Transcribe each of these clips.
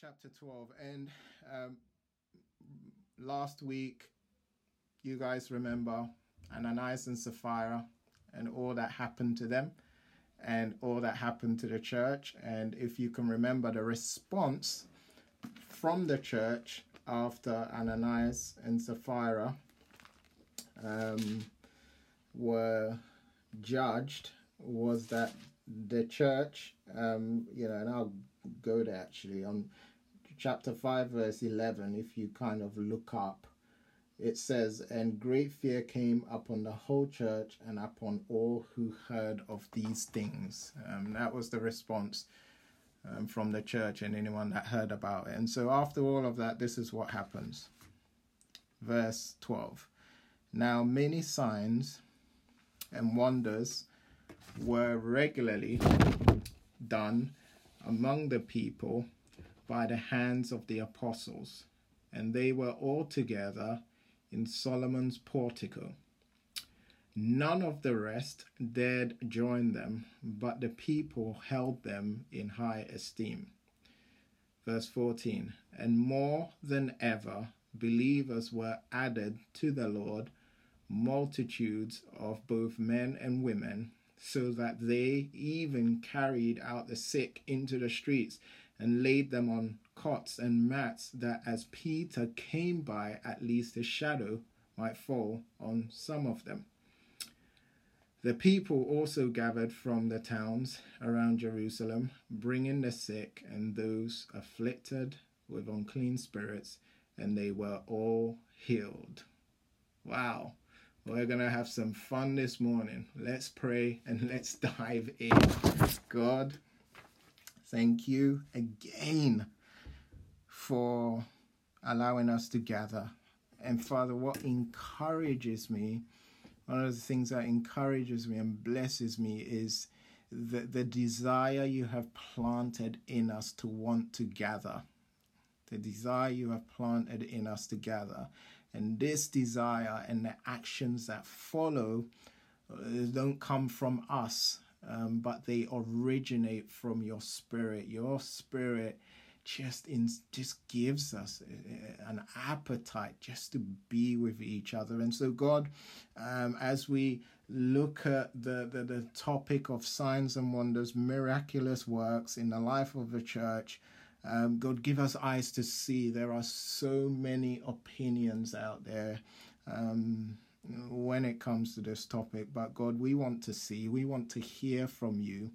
Chapter 12. And um, last week, you guys remember Ananias and Sapphira and all that happened to them and all that happened to the church. And if you can remember the response from the church after Ananias and Sapphira um, were judged was that the church, um, you know, and I'll go there actually on chapter 5, verse 11. If you kind of look up, it says, And great fear came upon the whole church and upon all who heard of these things. Um, that was the response um, from the church and anyone that heard about it. And so, after all of that, this is what happens. Verse 12. Now, many signs and wonders were regularly done among the people by the hands of the apostles, and they were all together in Solomon's portico. None of the rest dared join them, but the people held them in high esteem. Verse 14 And more than ever, believers were added to the Lord, multitudes of both men and women so that they even carried out the sick into the streets and laid them on cots and mats, that as Peter came by, at least his shadow might fall on some of them. The people also gathered from the towns around Jerusalem, bringing the sick and those afflicted with unclean spirits, and they were all healed. Wow. We're going to have some fun this morning. Let's pray and let's dive in. God, thank you again for allowing us to gather. And Father, what encourages me, one of the things that encourages me and blesses me is the, the desire you have planted in us to want to gather. The desire you have planted in us to gather. And this desire and the actions that follow uh, don't come from us, um, but they originate from your spirit. Your spirit just in just gives us uh, an appetite just to be with each other and so god um, as we look at the, the the topic of signs and wonders miraculous works in the life of the church um, God, give us eyes to see. There are so many opinions out there um, when it comes to this topic, but God, we want to see, we want to hear from you.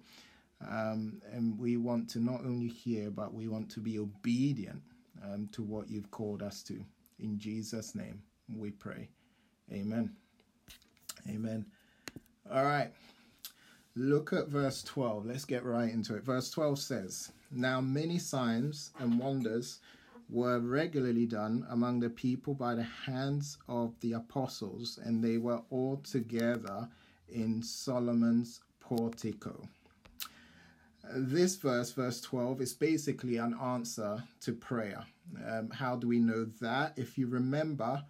Um, and we want to not only hear, but we want to be obedient um, to what you've called us to. In Jesus' name, we pray. Amen. Amen. All right. Look at verse 12. Let's get right into it. Verse 12 says, Now many signs and wonders were regularly done among the people by the hands of the apostles, and they were all together in Solomon's portico. This verse, verse 12, is basically an answer to prayer. Um, how do we know that? If you remember,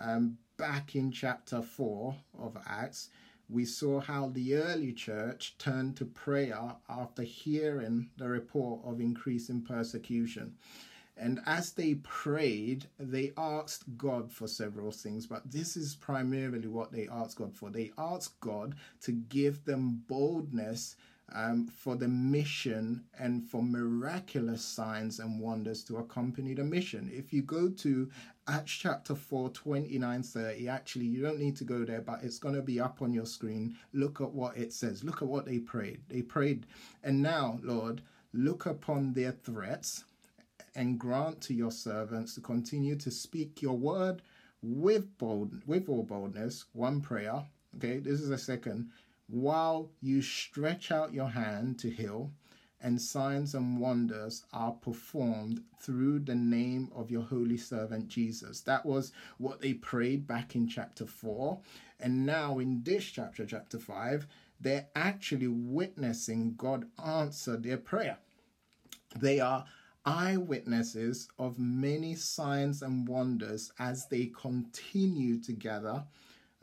um, back in chapter 4 of Acts, we saw how the early church turned to prayer after hearing the report of increasing persecution. And as they prayed, they asked God for several things, but this is primarily what they asked God for. They asked God to give them boldness um, for the mission and for miraculous signs and wonders to accompany the mission. If you go to Acts chapter 4, 29 30, actually, you don't need to go there, but it's going to be up on your screen. Look at what it says. Look at what they prayed. They prayed, and now, Lord, look upon their threats and grant to your servants to continue to speak your word with bold with all boldness one prayer okay this is a second while you stretch out your hand to heal, and signs and wonders are performed through the name of your holy servant Jesus. That was what they prayed back in chapter 4. And now in this chapter, chapter 5, they're actually witnessing God answer their prayer. They are eyewitnesses of many signs and wonders as they continue together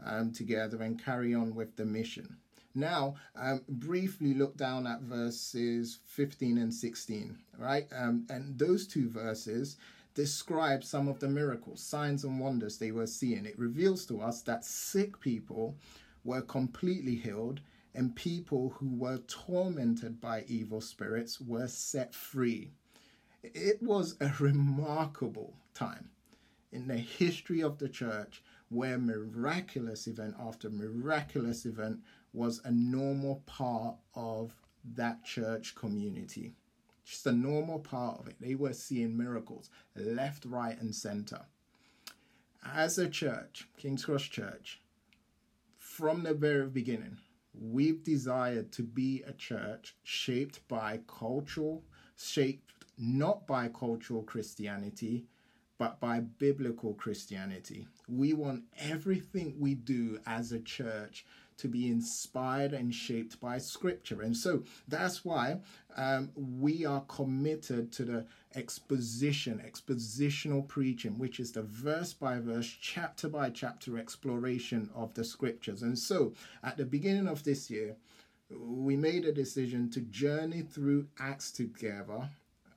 um, together and carry on with the mission. Now, um, briefly look down at verses 15 and 16, right? Um, and those two verses describe some of the miracles, signs, and wonders they were seeing. It reveals to us that sick people were completely healed and people who were tormented by evil spirits were set free. It was a remarkable time in the history of the church where miraculous event after miraculous event was a normal part of that church community. Just a normal part of it. They were seeing miracles left, right, and center. As a church, King's Cross Church, from the very beginning, we've desired to be a church shaped by cultural, shaped not by cultural Christianity, but by biblical Christianity. We want everything we do as a church to be inspired and shaped by scripture. And so that's why um, we are committed to the exposition, expositional preaching, which is the verse by verse, chapter by chapter exploration of the scriptures. And so at the beginning of this year, we made a decision to journey through Acts together,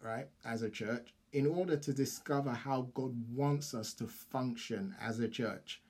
right, as a church in order to discover how God wants us to function as a church.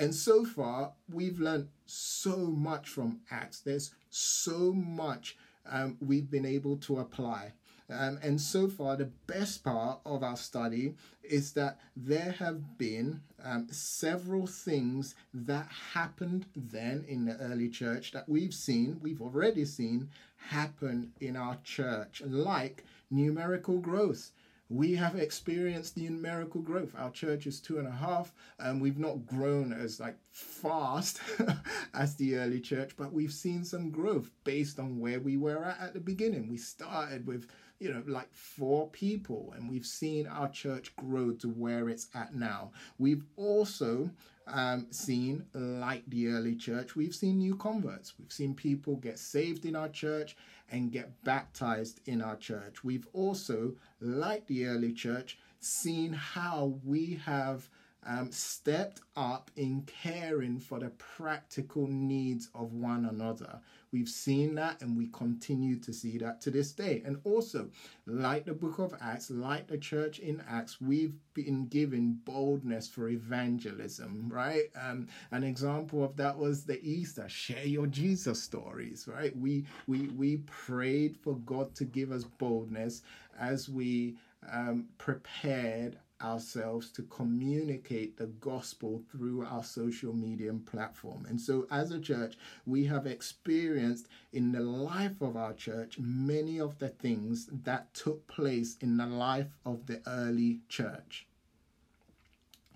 And so far, we've learned so much from Acts. There's so much um, we've been able to apply. Um, and so far, the best part of our study is that there have been um, several things that happened then in the early church that we've seen, we've already seen happen in our church, like numerical growth we have experienced numerical growth. Our church is two and a half, and we've not grown as like fast as the early church, but we've seen some growth based on where we were at at the beginning. We started with you know like four people, and we've seen our church grow to where it's at now. We've also um, seen, like the early church, we've seen new converts. We've seen people get saved in our church and get baptized in our church. We've also, like the early church, seen how we have um, stepped up in caring for the practical needs of one another. We've seen that and we continue to see that to this day. And also, like the book of Acts, like the church in Acts, we've been given boldness for evangelism, right? Um, an example of that was the Easter, share your Jesus stories, right? We, we, we prayed for God to give us boldness as we um, prepared ourselves to communicate the gospel through our social media platform. And so, as a church, we have experienced in the life of our church many of the things that took place in the life of the early church.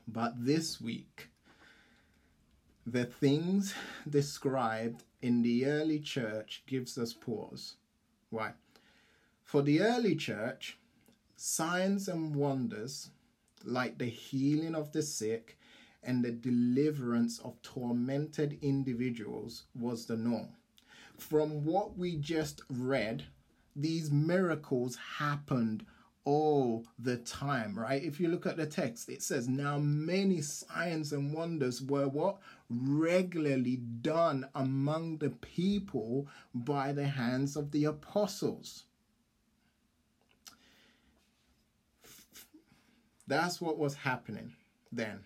But this week, the things described in the early church gives us pause. Why? For the early church, signs and wonders like the healing of the sick and the deliverance of tormented individuals was the norm. From what we just read, these miracles happened all the time, right? If you look at the text, it says, Now many signs and wonders were what? Regularly done among the people by the hands of the apostles. That's what was happening then.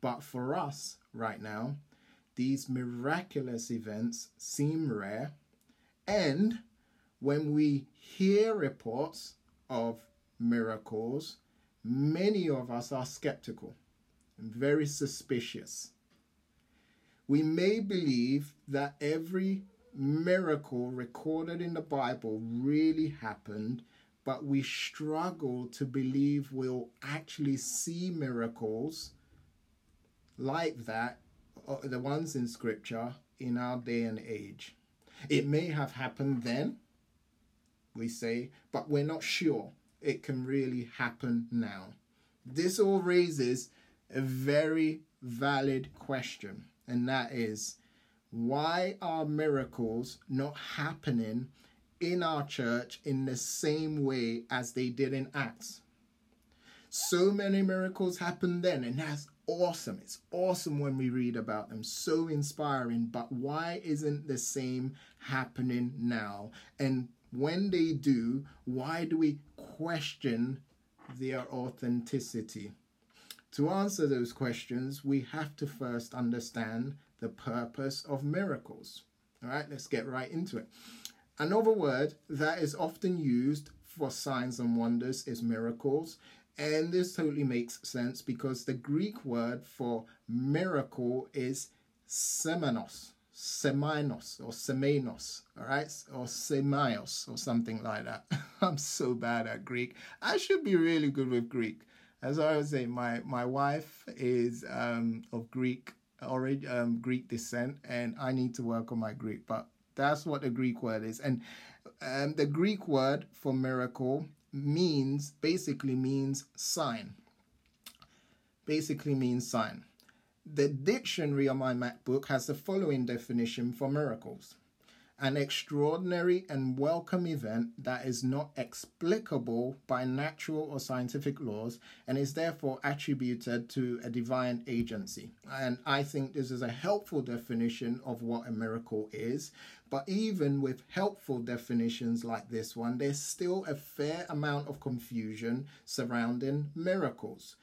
But for us right now, these miraculous events seem rare. And when we hear reports of miracles, many of us are skeptical and very suspicious. We may believe that every miracle recorded in the Bible really happened but we struggle to believe we'll actually see miracles like that, uh, the ones in scripture, in our day and age. It may have happened then, we say, but we're not sure it can really happen now. This all raises a very valid question, and that is why are miracles not happening in our church in the same way as they did in Acts. So many miracles happened then, and that's awesome. It's awesome when we read about them, so inspiring. But why isn't the same happening now? And when they do, why do we question their authenticity? To answer those questions, we have to first understand the purpose of miracles. All right, let's get right into it. Another word that is often used for signs and wonders is miracles. And this totally makes sense because the Greek word for miracle is semenos, seminos or semenos, all right, or semaios or something like that. I'm so bad at Greek. I should be really good with Greek. As I was saying, my my wife is um, of Greek origin, um, Greek descent, and I need to work on my Greek. But that's what the Greek word is, and um, the Greek word for miracle means basically means sign. Basically means sign. The dictionary on my MacBook has the following definition for miracles an extraordinary and welcome event that is not explicable by natural or scientific laws and is therefore attributed to a divine agency. And I think this is a helpful definition of what a miracle is. But even with helpful definitions like this one, there's still a fair amount of confusion surrounding miracles.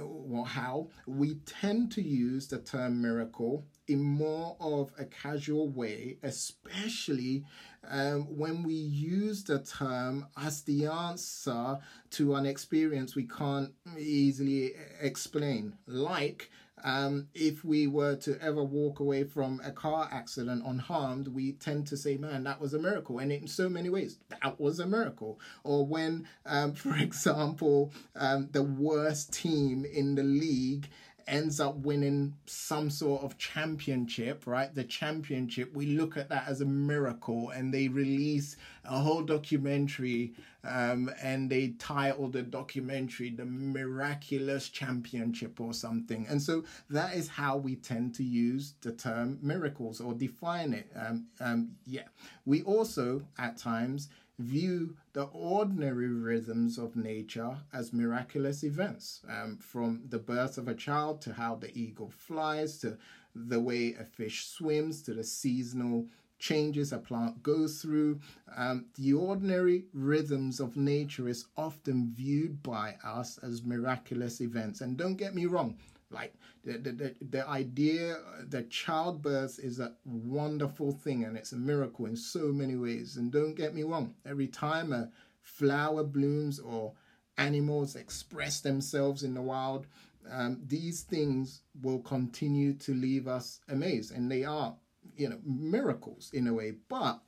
Well, how? We tend to use the term miracle in more of a casual way, especially um, when we use the term as the answer to an experience we can't easily explain, like um, if we were to ever walk away from a car accident unharmed, we tend to say, man, that was a miracle. And in so many ways, that was a miracle. Or when, um, for example, um, the worst team in the league ends up winning some sort of championship, right? The championship, we look at that as a miracle, and they release a whole documentary, um, and they title the documentary "The Miraculous Championship" or something. And so that is how we tend to use the term miracles or define it. Um, um, yeah, we also at times view the ordinary rhythms of nature as miraculous events, um, from the birth of a child to how the eagle flies to the way a fish swims to the seasonal changes a plant goes through. Um, the ordinary rhythms of nature is often viewed by us as miraculous events. And don't get me wrong, like the, the, the, the idea that childbirth is a wonderful thing and it's a miracle in so many ways. And don't get me wrong, every time a flower blooms or animals express themselves in the wild, um, these things will continue to leave us amazed. And they are, you know, miracles in a way. But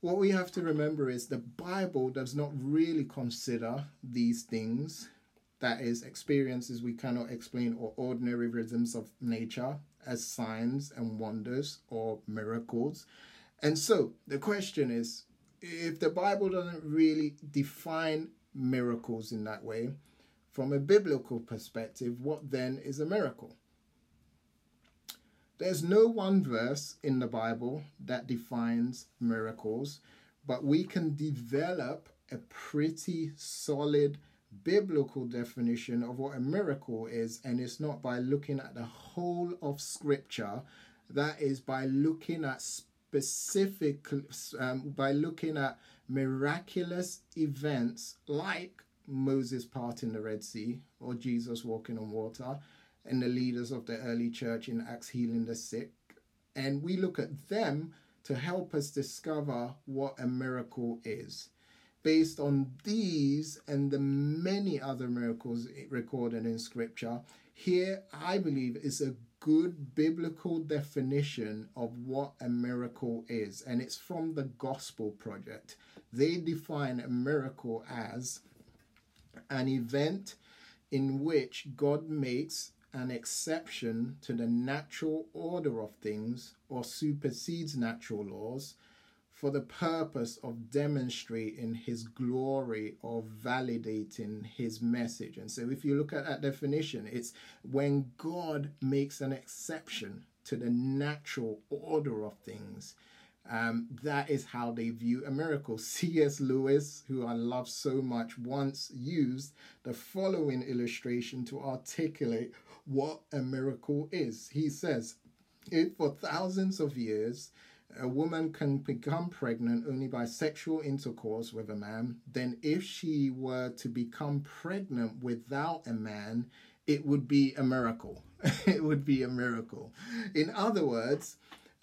what we have to remember is the Bible does not really consider these things that is, experiences we cannot explain or ordinary rhythms of nature as signs and wonders or miracles. And so the question is if the Bible doesn't really define miracles in that way, from a biblical perspective, what then is a miracle? There's no one verse in the Bible that defines miracles, but we can develop a pretty solid biblical definition of what a miracle is, and it's not by looking at the whole of Scripture, that is by looking at specific, um, by looking at miraculous events like Moses parting the Red Sea or Jesus walking on water, and the leaders of the early church in Acts healing the sick. And we look at them to help us discover what a miracle is based on these and the many other miracles recorded in scripture, here I believe is a good biblical definition of what a miracle is, and it's from the Gospel Project. They define a miracle as an event in which God makes an exception to the natural order of things or supersedes natural laws for the purpose of demonstrating his glory or validating his message. And so, if you look at that definition, it's when God makes an exception to the natural order of things Um, that is how they view a miracle. C.S. Lewis, who I love so much, once used the following illustration to articulate what a miracle is. He says, for thousands of years a woman can become pregnant only by sexual intercourse with a man, then if she were to become pregnant without a man, it would be a miracle. it would be a miracle. In other words,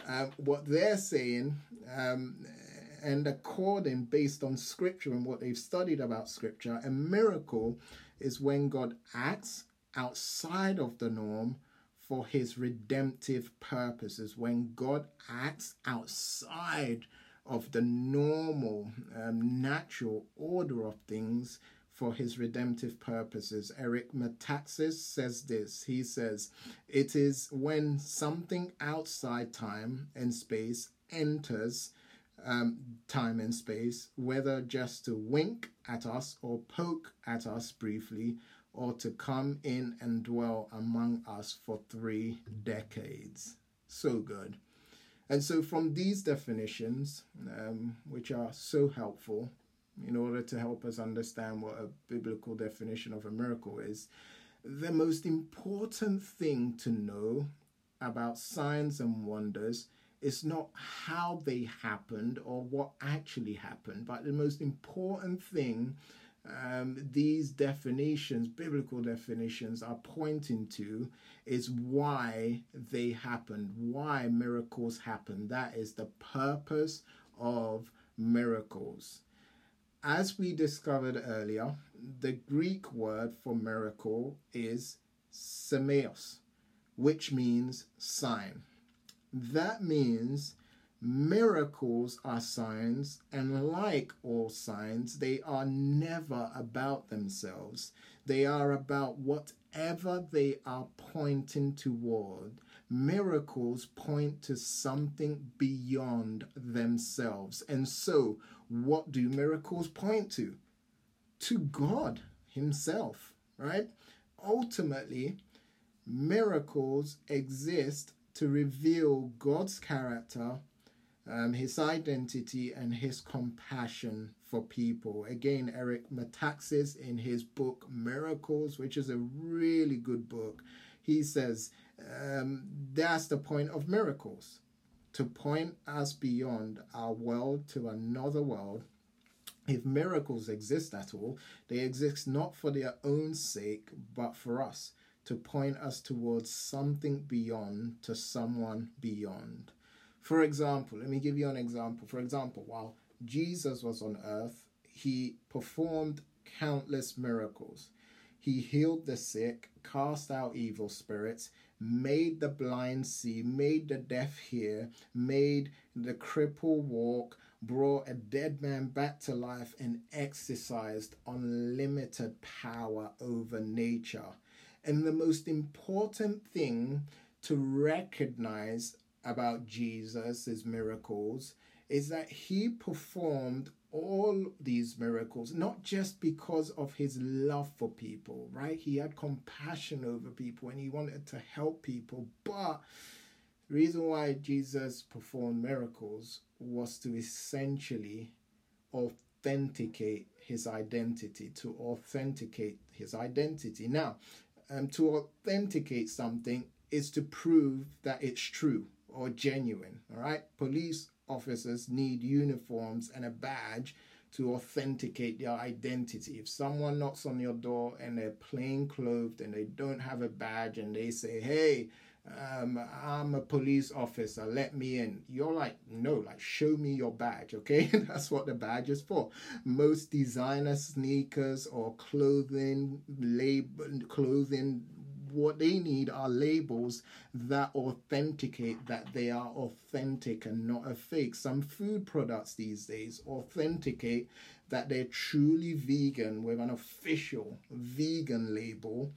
uh, what they're saying, um, and according based on scripture and what they've studied about scripture, a miracle is when God acts outside of the norm for his redemptive purposes. When God acts outside of the normal, um, natural order of things for his redemptive purposes. Eric Metaxas says this. He says, It is when something outside time and space enters um, time and space, whether just to wink at us or poke at us briefly, or to come in and dwell among us for three decades. So good. And so, from these definitions, um, which are so helpful in order to help us understand what a biblical definition of a miracle is, the most important thing to know about signs and wonders is not how they happened or what actually happened, but the most important thing um, these definitions, biblical definitions, are pointing to is why they happened, why miracles happen. That is the purpose of miracles. As we discovered earlier, the Greek word for miracle is semeos, which means sign. That means Miracles are signs, and like all signs, they are never about themselves. They are about whatever they are pointing toward. Miracles point to something beyond themselves. And so, what do miracles point to? To God Himself, right? Ultimately, miracles exist to reveal God's character um, his identity and his compassion for people. Again, Eric Metaxas in his book Miracles, which is a really good book, he says um, that's the point of miracles to point us beyond our world to another world. If miracles exist at all, they exist not for their own sake, but for us to point us towards something beyond, to someone beyond. For example, let me give you an example. For example, while Jesus was on earth, he performed countless miracles. He healed the sick, cast out evil spirits, made the blind see, made the deaf hear, made the cripple walk, brought a dead man back to life, and exercised unlimited power over nature. And the most important thing to recognize about Jesus, his miracles, is that he performed all these miracles not just because of his love for people, right? He had compassion over people and he wanted to help people, but the reason why Jesus performed miracles was to essentially authenticate his identity, to authenticate his identity. Now, um, to authenticate something is to prove that it's true, or genuine. All right, police officers need uniforms and a badge to authenticate their identity. If someone knocks on your door and they're plain clothed and they don't have a badge and they say, "Hey," um, I'm a police officer, let me in. You're like, no, like, show me your badge, okay? That's what the badge is for. Most designer sneakers or clothing, label, clothing what they need are labels that authenticate that they are authentic and not a fake. Some food products these days authenticate that they're truly vegan with an official vegan label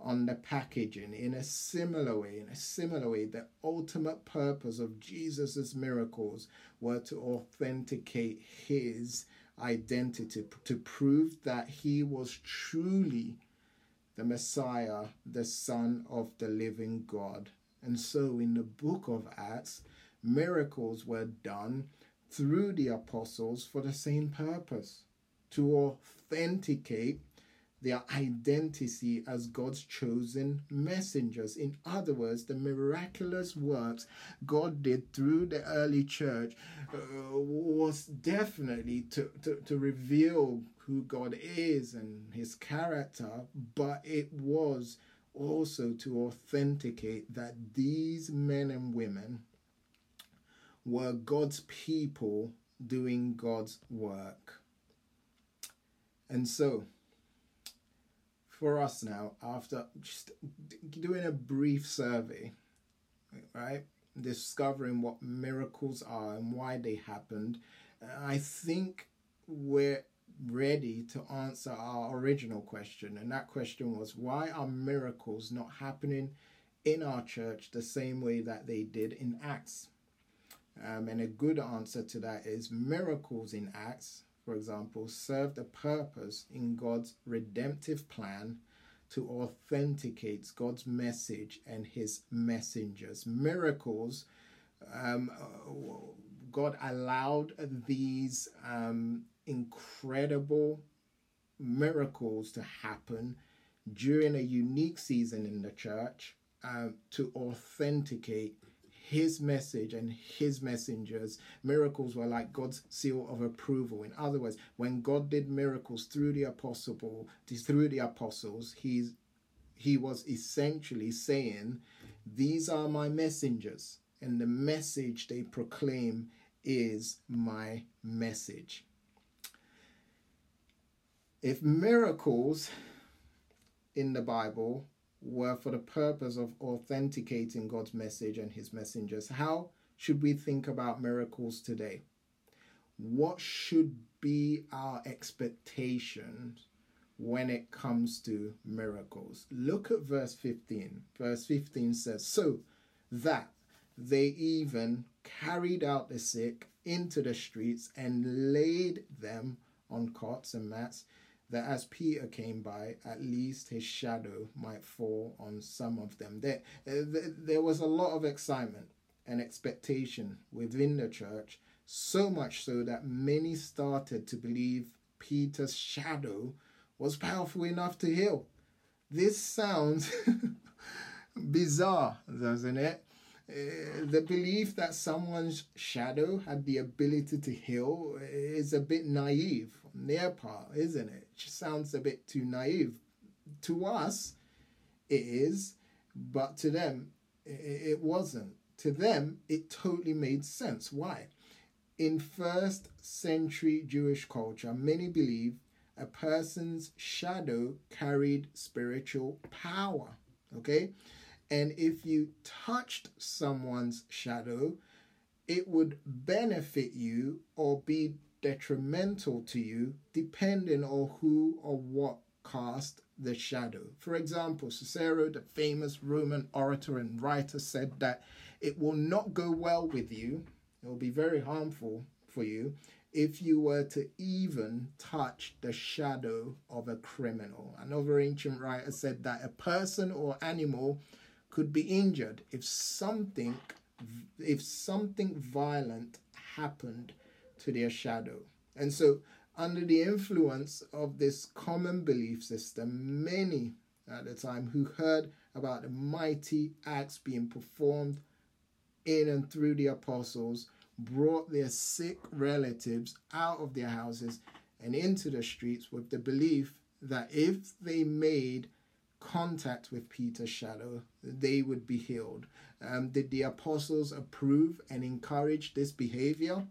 on the packaging in a similar way in a similar way the ultimate purpose of jesus's miracles were to authenticate his identity to prove that he was truly the Messiah, the Son of the living God. And so in the book of Acts, miracles were done through the apostles for the same purpose to authenticate their identity as God's chosen messengers. In other words, the miraculous works God did through the early church uh, was definitely to, to, to reveal who God is and his character, but it was also to authenticate that these men and women were God's people doing God's work. And so, for us now, after just doing a brief survey, right, discovering what miracles are and why they happened, I think we're ready to answer our original question. And that question was why are miracles not happening in our church the same way that they did in Acts? Um, and a good answer to that is miracles in Acts for example, served a purpose in God's redemptive plan to authenticate God's message and his messengers. Miracles, um, God allowed these um, incredible miracles to happen during a unique season in the church uh, to authenticate his message and his messengers. Miracles were like God's seal of approval. In other words, when God did miracles through the apostle, through the apostles, he's he was essentially saying, These are my messengers, and the message they proclaim is my message. If miracles in the Bible were for the purpose of authenticating God's message and his messengers. How should we think about miracles today? What should be our expectations when it comes to miracles? Look at verse 15. Verse 15 says, So that they even carried out the sick into the streets and laid them on cots and mats that as Peter came by, at least his shadow might fall on some of them. There, uh, there was a lot of excitement and expectation within the church, so much so that many started to believe Peter's shadow was powerful enough to heal. This sounds bizarre, doesn't it? Uh, the belief that someone's shadow had the ability to heal is a bit naive on their part, isn't it? Just sounds a bit too naive. To us, it is, but to them, it wasn't. To them, it totally made sense. Why? In first century Jewish culture, many believe a person's shadow carried spiritual power. Okay? And if you touched someone's shadow, it would benefit you or be detrimental to you depending on who or what cast the shadow. For example, Cicero, the famous Roman orator and writer, said that it will not go well with you, it will be very harmful for you if you were to even touch the shadow of a criminal. Another ancient writer said that a person or animal could be injured if something if something violent happened to their shadow. And so under the influence of this common belief system, many at the time who heard about the mighty acts being performed in and through the apostles brought their sick relatives out of their houses and into the streets with the belief that if they made contact with Peter's shadow, they would be healed. Um, did the apostles approve and encourage this behavior?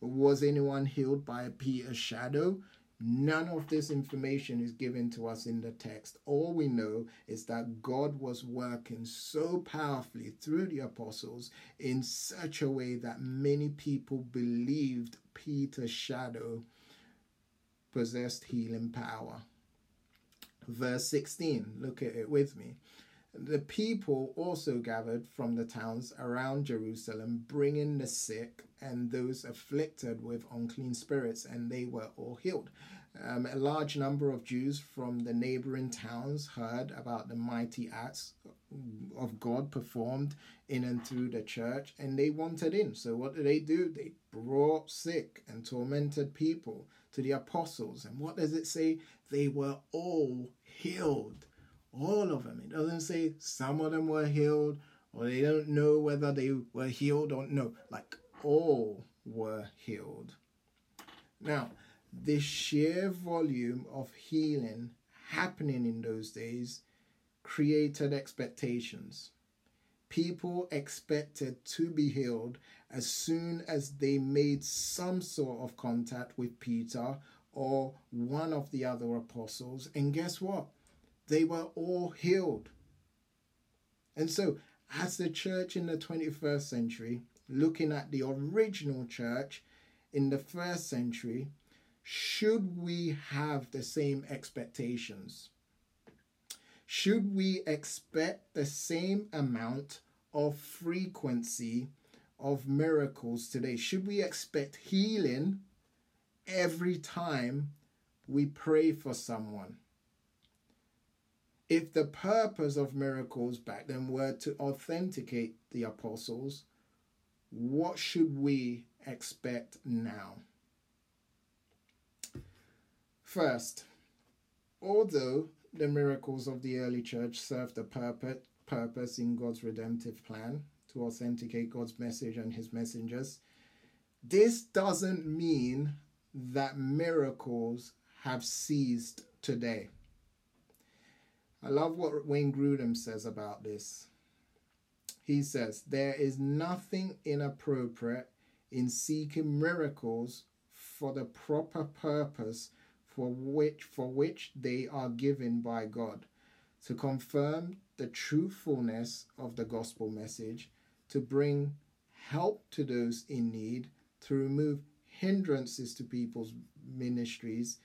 Was anyone healed by Peter's shadow? None of this information is given to us in the text. All we know is that God was working so powerfully through the apostles in such a way that many people believed Peter's shadow possessed healing power verse 16. Look at it with me. The people also gathered from the towns around Jerusalem, bringing the sick and those afflicted with unclean spirits, and they were all healed. Um, a large number of Jews from the neighboring towns heard about the mighty acts of God performed in and through the church, and they wanted in. So, what did they do? They brought sick and tormented people to the apostles. And what does it say? They were all healed. All of them. It doesn't say some of them were healed or they don't know whether they were healed or no. Like all were healed. Now, the sheer volume of healing happening in those days created expectations. People expected to be healed as soon as they made some sort of contact with Peter or one of the other apostles. And guess what? They were all healed. And so, as the church in the 21st century, looking at the original church in the first century, should we have the same expectations? Should we expect the same amount of frequency of miracles today? Should we expect healing every time we pray for someone? If the purpose of miracles back then were to authenticate the apostles, what should we expect now? First, although the miracles of the early church served a purpose in God's redemptive plan to authenticate God's message and his messengers, this doesn't mean that miracles have ceased today. I love what Wayne Grudem says about this. He says, There is nothing inappropriate in seeking miracles for the proper purpose for which for which they are given by God to confirm the truthfulness of the gospel message to bring help to those in need to remove hindrances to people's ministries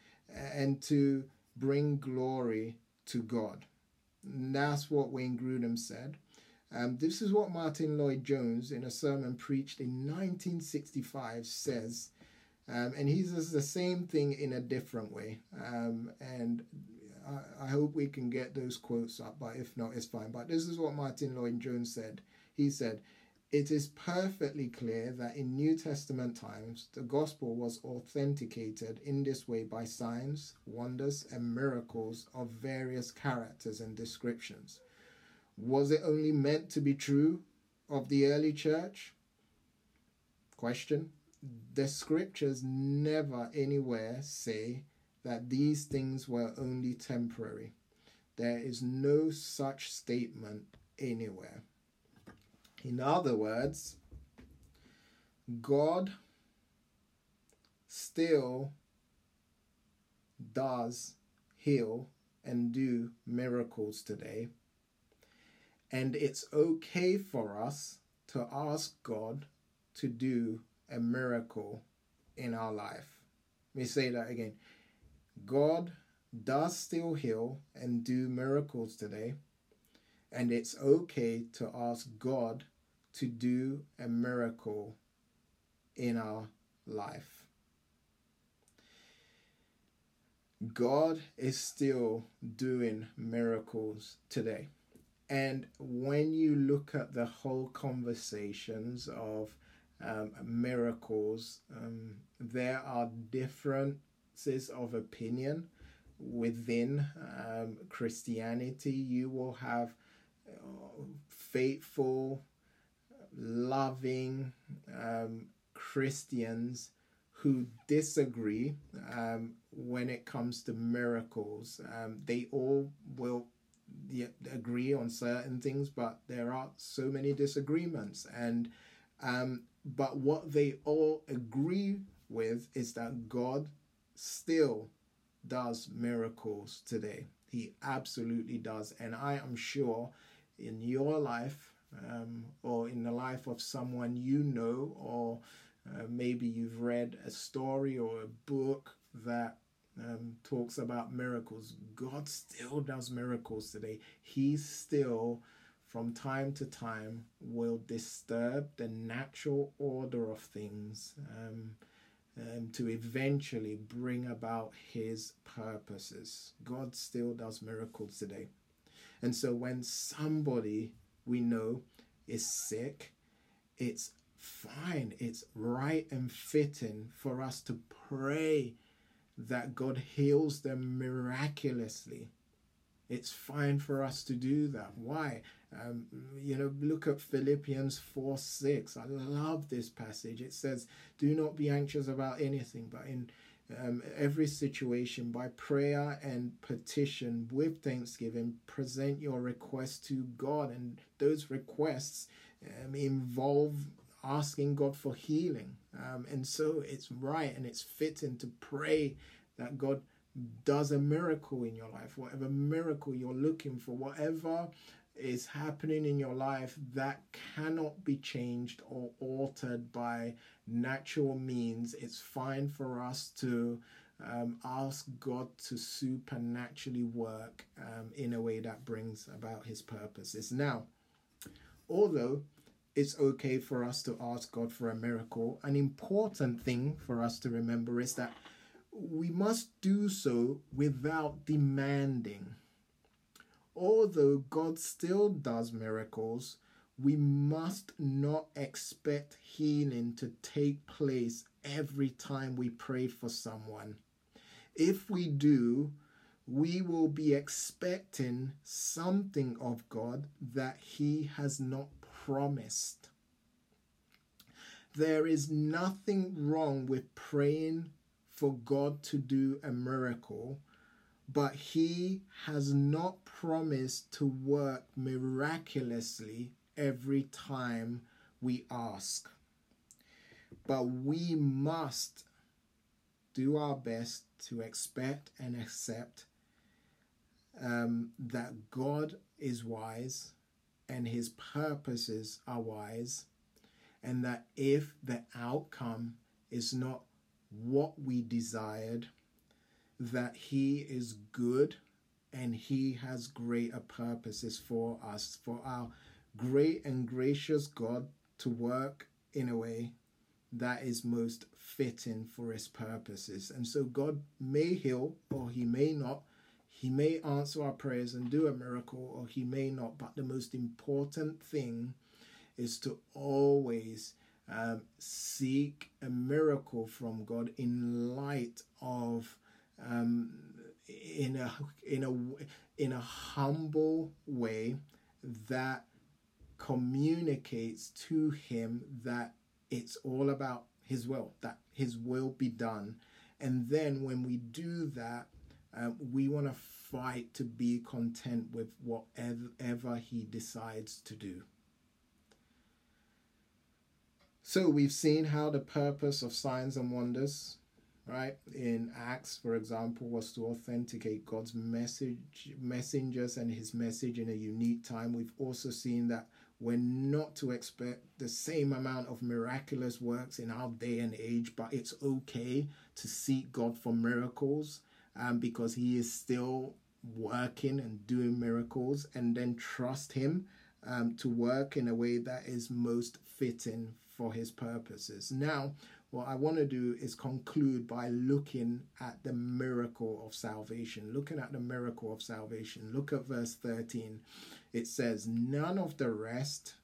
and to bring glory to God. And that's what Wayne Grudem said. Um, this is what Martyn Lloyd-Jones, in a sermon preached in 1965, says um, and he says the same thing in a different way. Um, and I, I, hope we can get those quotes up, but if not, it's fine. But this is what Martyn Lloyd-Jones said. He said, It is perfectly clear that in New Testament times, the gospel was authenticated in this way by signs, wonders, and miracles of various characters and descriptions. Was it only meant to be true of the early church? Question the scriptures never anywhere say that these things were only temporary. There is no such statement anywhere. In other words, God still does heal and do miracles today. And it's okay for us to ask God to do a miracle in our life. Let me say that again. God does still heal and do miracles today, and it's okay to ask God to do a miracle in our life. God is still doing miracles today. And when you look at the whole conversations of um, miracles, um, there are differences of opinion within um, Christianity. You will have uh, faithful, loving um, Christians who disagree um, when it comes to miracles. Um, they all will agree on certain things, but there are so many disagreements. And um, but what they all agree with is that God still does miracles today. He absolutely does. And I am sure in your life um, or in the life of someone you know, or uh, maybe you've read a story or a book that um, talks about miracles. God still does miracles today. He still from time to time will disturb the natural order of things um, um, to eventually bring about his purposes. God still does miracles today. And so when somebody we know is sick, it's fine, it's right and fitting for us to pray that God heals them miraculously. It's fine for us to do that. Why? Um, you know, look at Philippians 4 6. I love this passage. It says, Do not be anxious about anything, but in um, every situation, by prayer and petition with thanksgiving, present your requests to God. And those requests um, involve asking God for healing. Um, and so it's right and it's fitting to pray that God does a miracle in your life, whatever miracle you're looking for, whatever is happening in your life that cannot be changed or altered by natural means, it's fine for us to um, ask God to supernaturally work um, in a way that brings about His purposes. Now, although it's okay for us to ask God for a miracle, an important thing for us to remember is that we must do so without demanding although God still does miracles, we must not expect healing to take place every time we pray for someone. If we do, we will be expecting something of God that He has not promised. There is nothing wrong with praying for God to do a miracle but he has not promised to work miraculously every time we ask. But we must do our best to expect and accept um, that God is wise and his purposes are wise, and that if the outcome is not what we desired, that He is good and He has greater purposes for us, for our great and gracious God to work in a way that is most fitting for His purposes. And so God may heal or He may not. He may answer our prayers and do a miracle, or he may not. But the most important thing is to always um, seek a miracle from God in light of um, in a in a in a humble way that communicates to him that it's all about his will that his will be done. And then when we do that um, we want to fight to be content with whatever he decides to do. So we've seen how the purpose of signs and wonders right? In acts for example was to authenticate god's message messengers and his message in a unique time. We've also seen that we're not to expect the same amount of miraculous works in our day and age but it's okay to seek god for miracles um, because he is still working and doing miracles and then trust him um, to work in a way that is most fitting for his purposes. Now what I want to do is conclude by looking at the miracle of salvation. Looking at the miracle of salvation. Look at verse 13. It says, None of the rest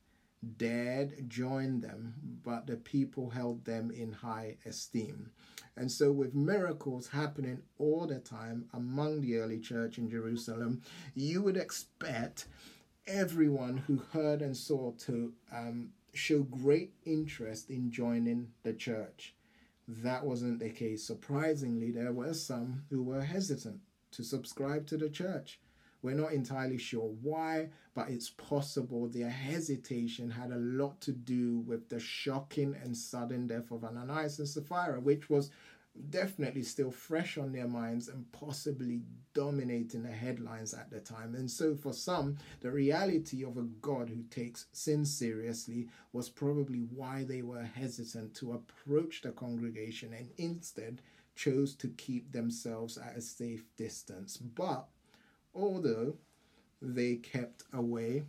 dared join them, but the people held them in high esteem. And so, with miracles happening all the time among the early church in Jerusalem, you would expect everyone who heard and saw to um, show great interest in joining the church. That wasn't the case. Surprisingly, there were some who were hesitant to subscribe to the church. We're not entirely sure why, but it's possible their hesitation had a lot to do with the shocking and sudden death of Ananias and Sapphira, which was definitely still fresh on their minds and possibly dominating the headlines at the time. And so, for some, the reality of a God who takes sin seriously was probably why they were hesitant to approach the congregation and instead chose to keep themselves at a safe distance. But although they kept away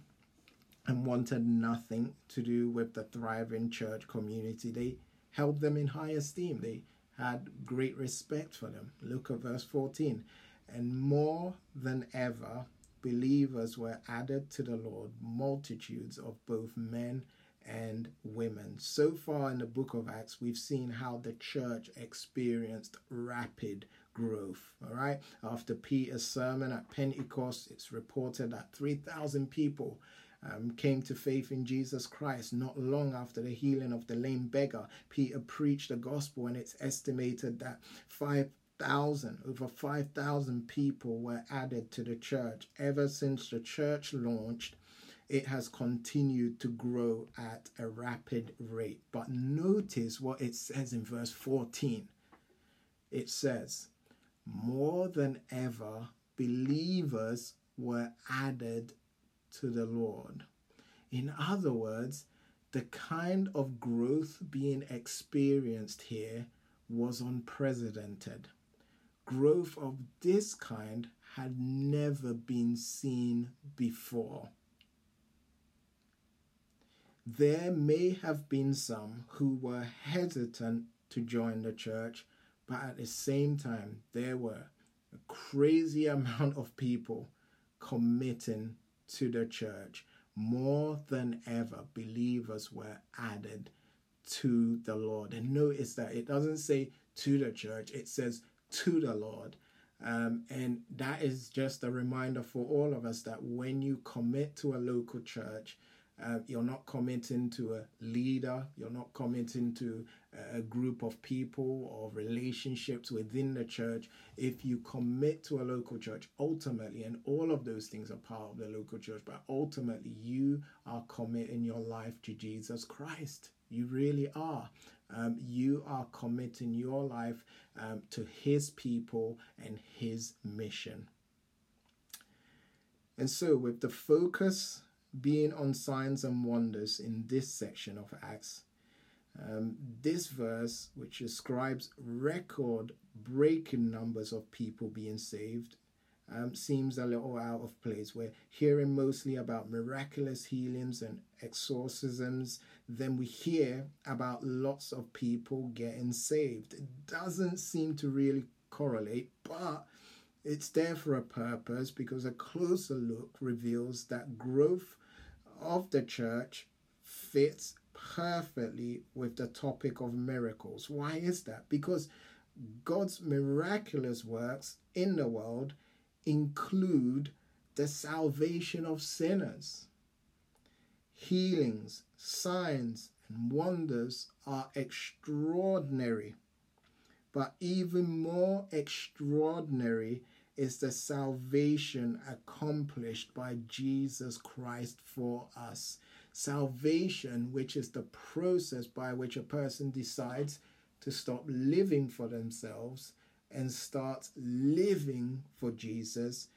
and wanted nothing to do with the thriving church community, they held them in high esteem. They had great respect for them. Look at verse 14. And more than ever, believers were added to the Lord, multitudes of both men and women. So far in the book of Acts, we've seen how the church experienced rapid growth. All right. After Peter's sermon at Pentecost, it's reported that 3,000 people um, came to faith in Jesus Christ not long after the healing of the lame beggar. Peter preached the gospel, and it's estimated that 5,000, over 5,000 people were added to the church. Ever since the church launched, it has continued to grow at a rapid rate. But notice what it says in verse 14. It says, More than ever, believers were added to the Lord. In other words, the kind of growth being experienced here was unprecedented. Growth of this kind had never been seen before. There may have been some who were hesitant to join the church, but at the same time, there were a crazy amount of people committing to the church. More than ever, believers were added to the Lord. And notice that it doesn't say to the church, it says to the Lord. Um, and that is just a reminder for all of us that when you commit to a local church, uh, you're not committing to a leader, you're not committing to a group of people or relationships within the church. If you commit to a local church, ultimately, and all of those things are part of the local church, but ultimately, you are committing your life to Jesus Christ. You really are. Um, you are committing your life um, to His people and His mission. And so, with the focus being on signs and wonders in this section of Acts. Um, this verse, which describes record breaking numbers of people being saved, um, seems a little out of place. We're hearing mostly about miraculous healings and exorcisms. Then we hear about lots of people getting saved. It doesn't seem to really correlate, but it's there for a purpose because a closer look reveals that growth of the church fits perfectly with the topic of miracles. Why is that? Because God's miraculous works in the world include the salvation of sinners. Healings, signs, and wonders are extraordinary. But even more extraordinary is the salvation accomplished by Jesus Christ for us. Salvation, which is the process by which a person decides to stop living for themselves and start living for Jesus,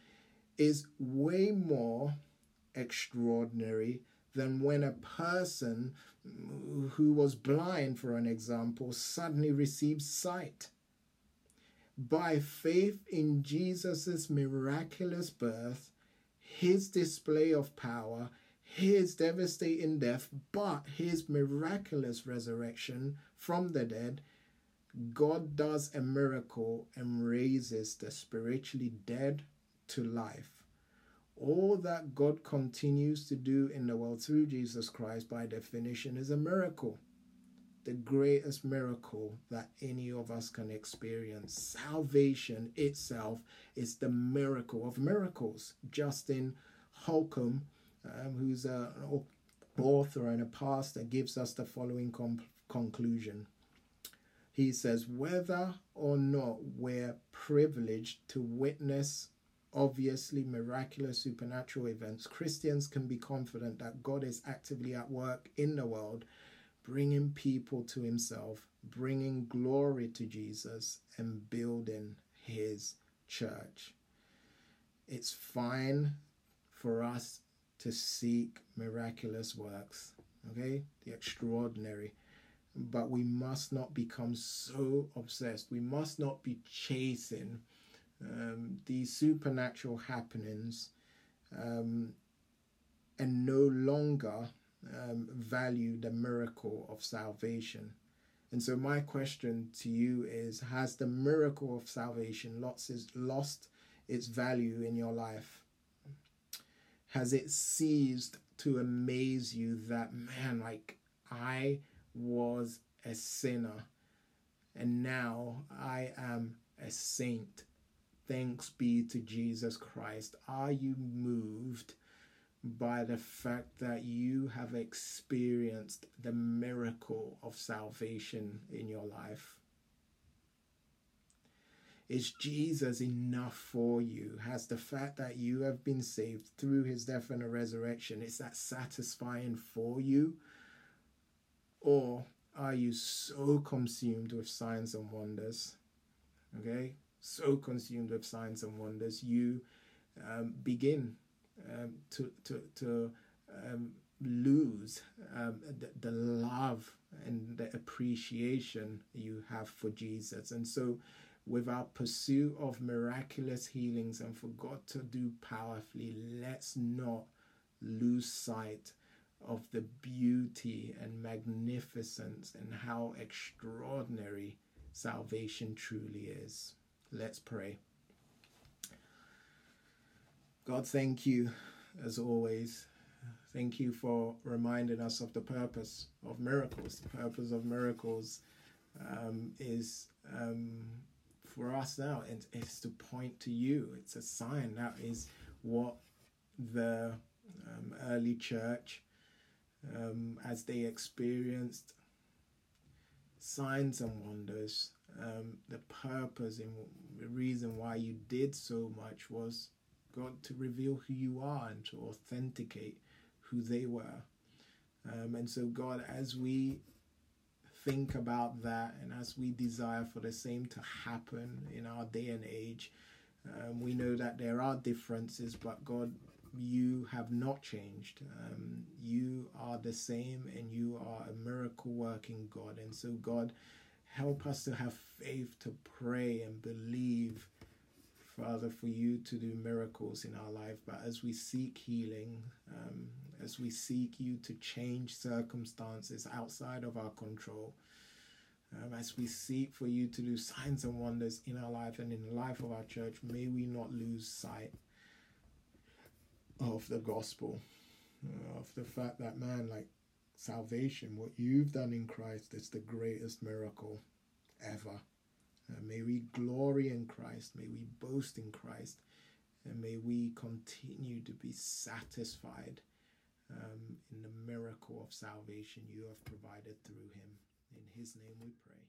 is way more extraordinary than when a person who was blind, for an example, suddenly receives sight by faith in Jesus' miraculous birth, his display of power, his devastating death, but his miraculous resurrection from the dead, God does a miracle and raises the spiritually dead to life. All that God continues to do in the world through Jesus Christ, by definition, is a miracle the greatest miracle that any of us can experience. Salvation itself is the miracle of miracles. Justin Holcomb, um, who's an author and a pastor, gives us the following com- conclusion. He says, whether or not we're privileged to witness obviously miraculous supernatural events, Christians can be confident that God is actively at work in the world bringing people to himself, bringing glory to Jesus, and building his church. It's fine for us to seek miraculous works, okay? The extraordinary. But we must not become so obsessed. We must not be chasing um, these supernatural happenings um, and no longer um, value the miracle of salvation. And so, my question to you is Has the miracle of salvation lost its, lost its value in your life? Has it ceased to amaze you that, man, like I was a sinner and now I am a saint? Thanks be to Jesus Christ. Are you moved by the fact that you have experienced the miracle of salvation in your life? Is Jesus enough for you? Has the fact that you have been saved through his death and resurrection, is that satisfying for you? Or are you so consumed with signs and wonders? Okay, so consumed with signs and wonders, you um, begin um, to, to, to um, lose um, the, the love and the appreciation you have for Jesus. And so with our pursuit of miraculous healings and for God to do powerfully, let's not lose sight of the beauty and magnificence and how extraordinary salvation truly is. Let's pray. God, thank you as always. Thank you for reminding us of the purpose of miracles. The purpose of miracles um, is um, for us now and it's to point to you it's a sign that is what the um, early church um, as they experienced signs and wonders um, the purpose and the reason why you did so much was god to reveal who you are and to authenticate who they were um, and so god as we think about that and as we desire for the same to happen in our day and age, um, we know that there are differences, but God, you have not changed. Um, you are the same and you are a miracle working God. And so, God, help us to have faith to pray and believe, Father, for you to do miracles in our life. But as we seek healing, um, as we seek you to change circumstances outside of our control, um, as we seek for you to do signs and wonders in our life and in the life of our church, may we not lose sight of the gospel, uh, of the fact that, man, like salvation, what you've done in Christ is the greatest miracle ever. Uh, may we glory in Christ, may we boast in Christ, and may we continue to be satisfied um, in the miracle of salvation you have provided through him. In his name we pray.